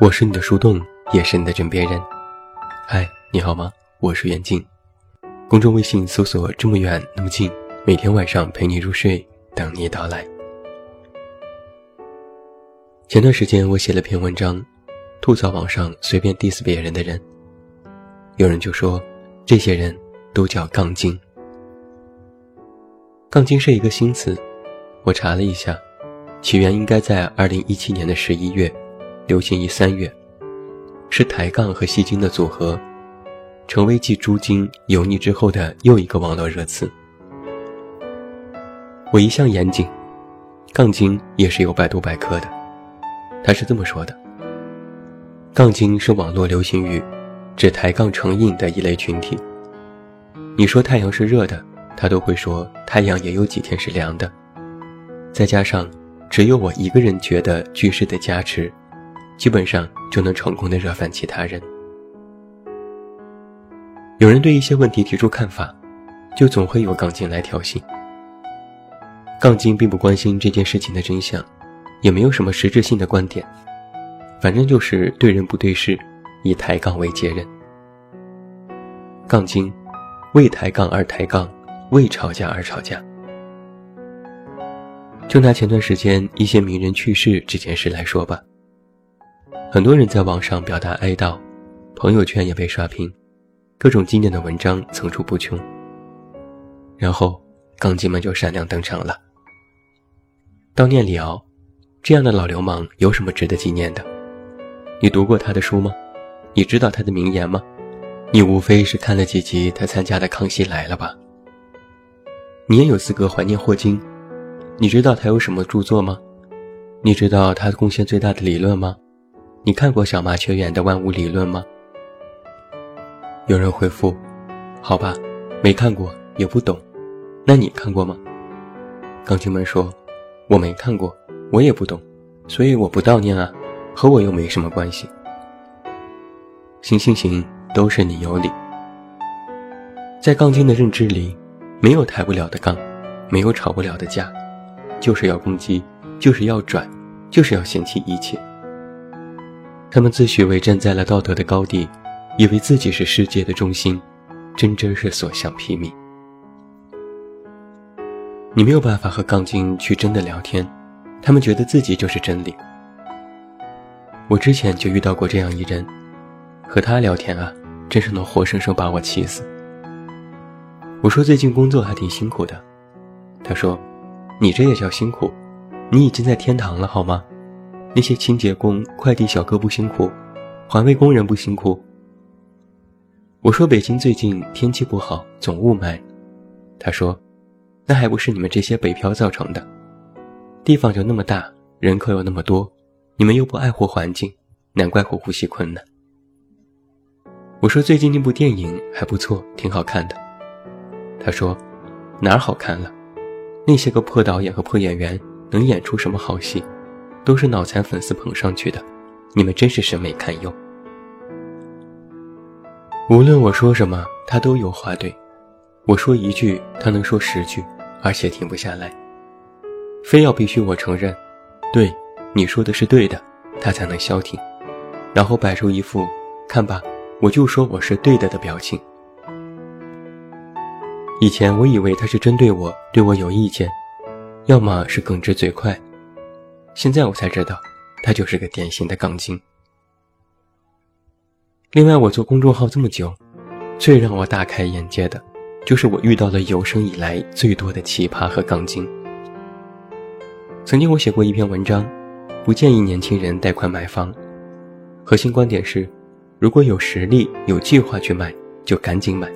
我是你的树洞，也是你的枕边人。嗨，你好吗？我是袁静。公众微信搜索“这么远那么近”，每天晚上陪你入睡，等你到来。前段时间我写了篇文章，吐槽网上随便 diss 别人的人。有人就说，这些人都叫杠精。杠精是一个新词，我查了一下，起源应该在二零一七年的十一月。流行于三月，是抬杠和戏精的组合，成为继猪精、油腻之后的又一个网络热词。我一向严谨，杠精也是有百度百科的，他是这么说的：杠精是网络流行语，指抬杠成瘾的一类群体。你说太阳是热的，他都会说太阳也有几天是凉的。再加上只有我一个人觉得句式的加持。基本上就能成功的热饭其他人。有人对一些问题提出看法，就总会有杠精来挑衅。杠精并不关心这件事情的真相，也没有什么实质性的观点，反正就是对人不对事，以抬杠为接人。杠精，为抬杠而抬杠，为吵架而吵架。就拿前段时间一些名人去世这件事来说吧。很多人在网上表达哀悼，朋友圈也被刷屏，各种纪念的文章层出不穷。然后，杠精们就闪亮登场了。悼念李敖，这样的老流氓有什么值得纪念的？你读过他的书吗？你知道他的名言吗？你无非是看了几集他参加的《康熙来了》吧？你也有资格怀念霍金？你知道他有什么著作吗？你知道他贡献最大的理论吗？你看过小麻雀园的万物理论吗？有人回复：“好吧，没看过，也不懂。那你看过吗？”钢琴们说：“我没看过，我也不懂，所以我不悼念啊，和我又没什么关系。”行行行，都是你有理。在杠精的认知里，没有抬不了的杠，没有吵不了的架，就是要攻击，就是要转，就是要嫌弃一切。他们自诩为站在了道德的高地，以为自己是世界的中心，真真是所向披靡。你没有办法和杠精去真的聊天，他们觉得自己就是真理。我之前就遇到过这样一人，和他聊天啊，真是能活生生把我气死。我说最近工作还挺辛苦的，他说：“你这也叫辛苦？你已经在天堂了好吗？”那些清洁工、快递小哥不辛苦，环卫工人不辛苦。我说北京最近天气不好，总雾霾。他说，那还不是你们这些北漂造成的？地方就那么大，人口又那么多，你们又不爱护环境，难怪会呼吸困难。我说最近那部电影还不错，挺好看的。他说，哪儿好看了？那些个破导演和破演员能演出什么好戏？都是脑残粉丝捧上去的，你们真是审美堪忧。无论我说什么，他都有话对；我说一句，他能说十句，而且停不下来。非要必须我承认，对你说的是对的，他才能消停，然后摆出一副看吧，我就说我是对的的表情。以前我以为他是针对我，对我有意见，要么是耿直嘴快。现在我才知道，他就是个典型的杠精。另外，我做公众号这么久，最让我大开眼界的，就是我遇到了有生以来最多的奇葩和杠精。曾经我写过一篇文章，不建议年轻人贷款买房，核心观点是，如果有实力、有计划去买，就赶紧买；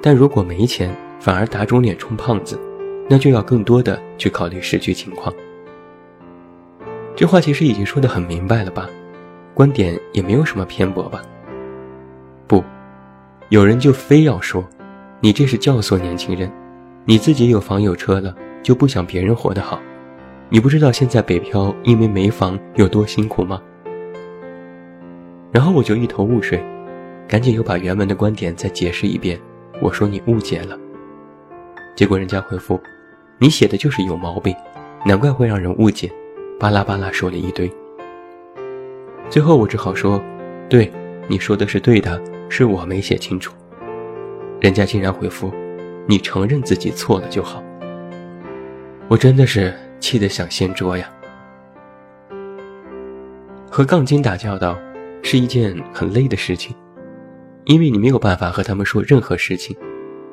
但如果没钱，反而打肿脸充胖子，那就要更多的去考虑实际情况。这话其实已经说得很明白了吧，观点也没有什么偏颇吧。有人就非要说，你这是教唆年轻人，你自己有房有车了，就不想别人活得好？你不知道现在北漂因为没房有多辛苦吗？然后我就一头雾水，赶紧又把原文的观点再解释一遍。我说你误解了。结果人家回复，你写的就是有毛病，难怪会让人误解。巴拉巴拉说了一堆。最后我只好说，对，你说的是对的，是我没写清楚。人家竟然回复，你承认自己错了就好。我真的是。气得想掀桌呀！和杠精打交道是一件很累的事情，因为你没有办法和他们说任何事情，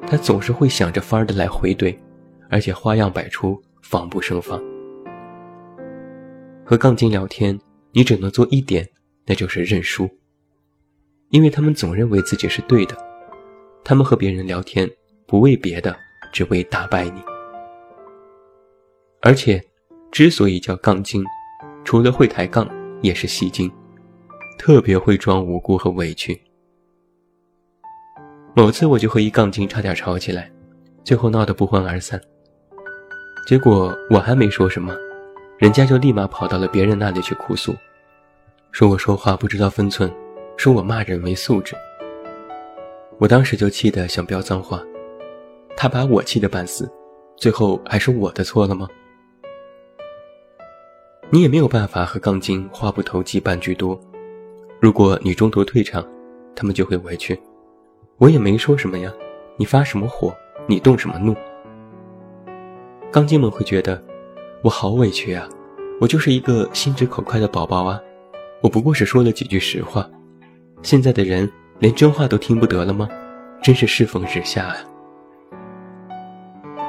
他总是会想着法儿的来回怼，而且花样百出，防不胜防。和杠精聊天，你只能做一点，那就是认输，因为他们总认为自己是对的，他们和别人聊天不为别的，只为打败你。而且，之所以叫杠精，除了会抬杠，也是戏精，特别会装无辜和委屈。某次我就和一杠精差点吵起来，最后闹得不欢而散。结果我还没说什么，人家就立马跑到了别人那里去哭诉，说我说话不知道分寸，说我骂人没素质。我当时就气得想飙脏话，他把我气得半死，最后还是我的错了吗？你也没有办法和杠精话不投机半句多，如果你中途退场，他们就会委屈。我也没说什么呀，你发什么火？你动什么怒？杠精们会觉得我好委屈啊，我就是一个心直口快的宝宝啊，我不过是说了几句实话，现在的人连真话都听不得了吗？真是世风日下啊！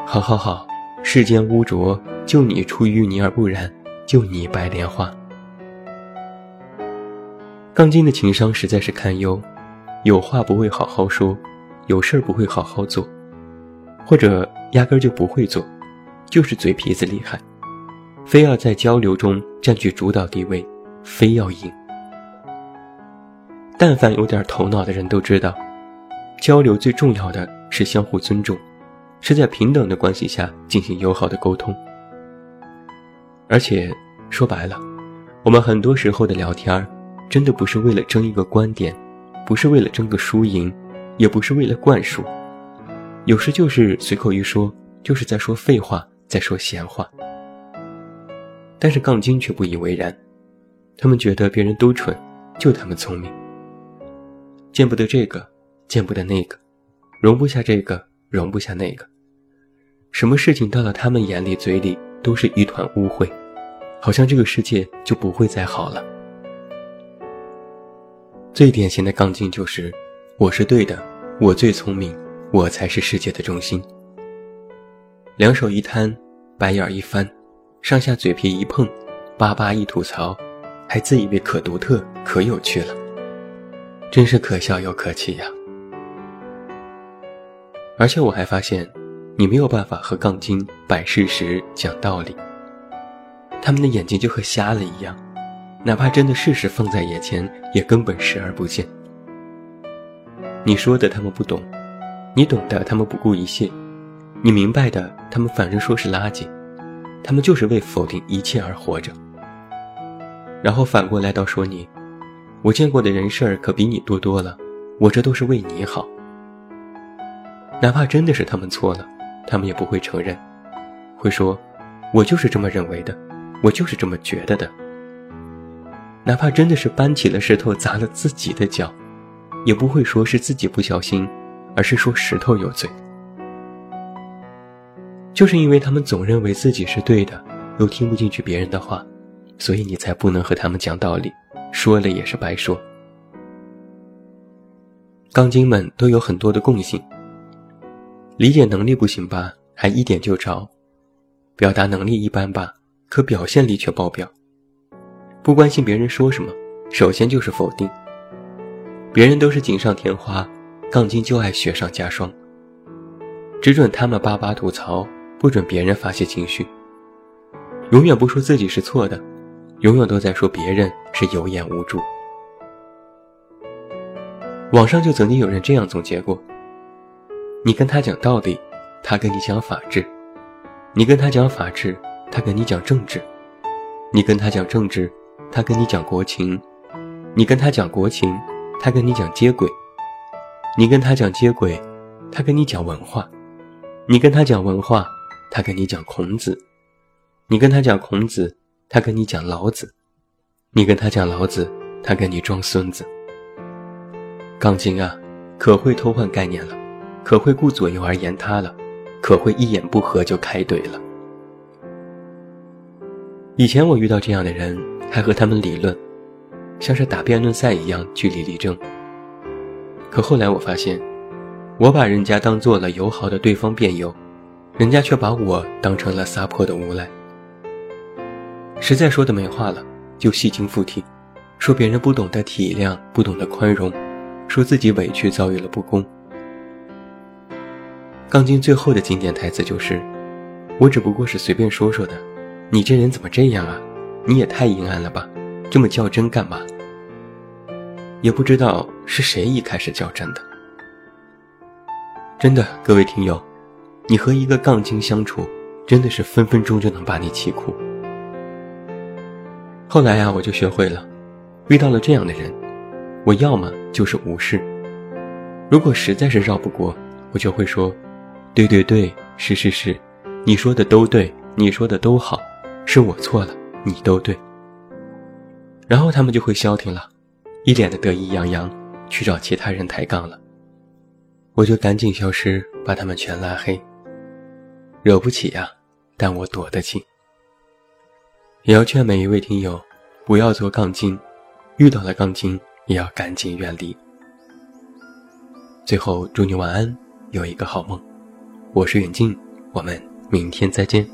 好好好，世间污浊，就你出淤泥而不染。就你白莲花，杠精的情商实在是堪忧，有话不会好好说，有事儿不会好好做，或者压根就不会做，就是嘴皮子厉害，非要在交流中占据主导地位，非要赢。但凡有点头脑的人都知道，交流最重要的是相互尊重，是在平等的关系下进行友好的沟通。而且说白了，我们很多时候的聊天真的不是为了争一个观点，不是为了争个输赢，也不是为了灌输，有时就是随口一说，就是在说废话，在说闲话。但是杠精却不以为然，他们觉得别人都蠢，就他们聪明，见不得这个，见不得那个，容不下这个，容不下那个，什么事情到了他们眼里、嘴里都是一团污秽。好像这个世界就不会再好了。最典型的杠精就是：我是对的，我最聪明，我才是世界的中心。两手一摊，白眼一翻，上下嘴皮一碰，叭叭一吐槽，还自以为可独特、可有趣了，真是可笑又可气呀！而且我还发现，你没有办法和杠精摆事实、讲道理。他们的眼睛就和瞎了一样，哪怕真的事实放在眼前，也根本视而不见。你说的他们不懂，你懂的他们不顾一切，你明白的他们反正说是垃圾，他们就是为否定一切而活着。然后反过来倒说你，我见过的人事儿可比你多多了，我这都是为你好。哪怕真的是他们错了，他们也不会承认，会说，我就是这么认为的。我就是这么觉得的，哪怕真的是搬起了石头砸了自己的脚，也不会说是自己不小心，而是说石头有罪。就是因为他们总认为自己是对的，又听不进去别人的话，所以你才不能和他们讲道理，说了也是白说。杠精们都有很多的共性，理解能力不行吧，还一点就着；表达能力一般吧。可表现力却爆表，不关心别人说什么，首先就是否定。别人都是锦上添花，杠精就爱雪上加霜。只准他们叭叭吐槽，不准别人发泄情绪。永远不说自己是错的，永远都在说别人是有眼无珠。网上就曾经有人这样总结过：你跟他讲道理，他跟你讲法治；你跟他讲法治，他跟你讲政治；你跟他讲政治，他跟你讲国情；你跟他讲国情，他跟你讲接轨；你跟他讲接轨，他跟你讲文化；你跟他讲文化，他跟你讲孔子；你跟他讲孔子，他跟你讲老子；你跟他讲老子，他跟你装孙子。杠精啊，可会偷换概念了，可会顾左右而言他了，可会一言不合就开怼了。以前我遇到这样的人，还和他们理论，像是打辩论赛一样据理力争。可后来我发现，我把人家当做了友好的对方辩友，人家却把我当成了撒泼的无赖。实在说的没话了，就戏精附体，说别人不懂得体谅，不懂得宽容。说自己委屈遭遇了不公。钢筋最后的经典台词就是：“我只不过是随便说说的，你这人怎么这样啊？你也太阴暗了吧，这么较真干嘛？”也不知道是谁一开始较真的。真的，各位听友，你和一个杠精相处，真的是分分钟就能把你气哭。后来呀，我就学会了，遇到了这样的人。我要么就是无视，如果实在是绕不过，我就会说：“对对对，是是是，你说的都对，你说的都好，是我错了，你都对。”然后他们就会消停了，一脸的得意洋洋，去找其他人抬杠了。我就赶紧消失，把他们全拉黑。惹不起呀，但我躲得起。也要劝每一位听友，不要做杠精，遇到了杠精。也要赶紧远离。最后，祝你晚安，有一个好梦。我是远近，我们明天再见。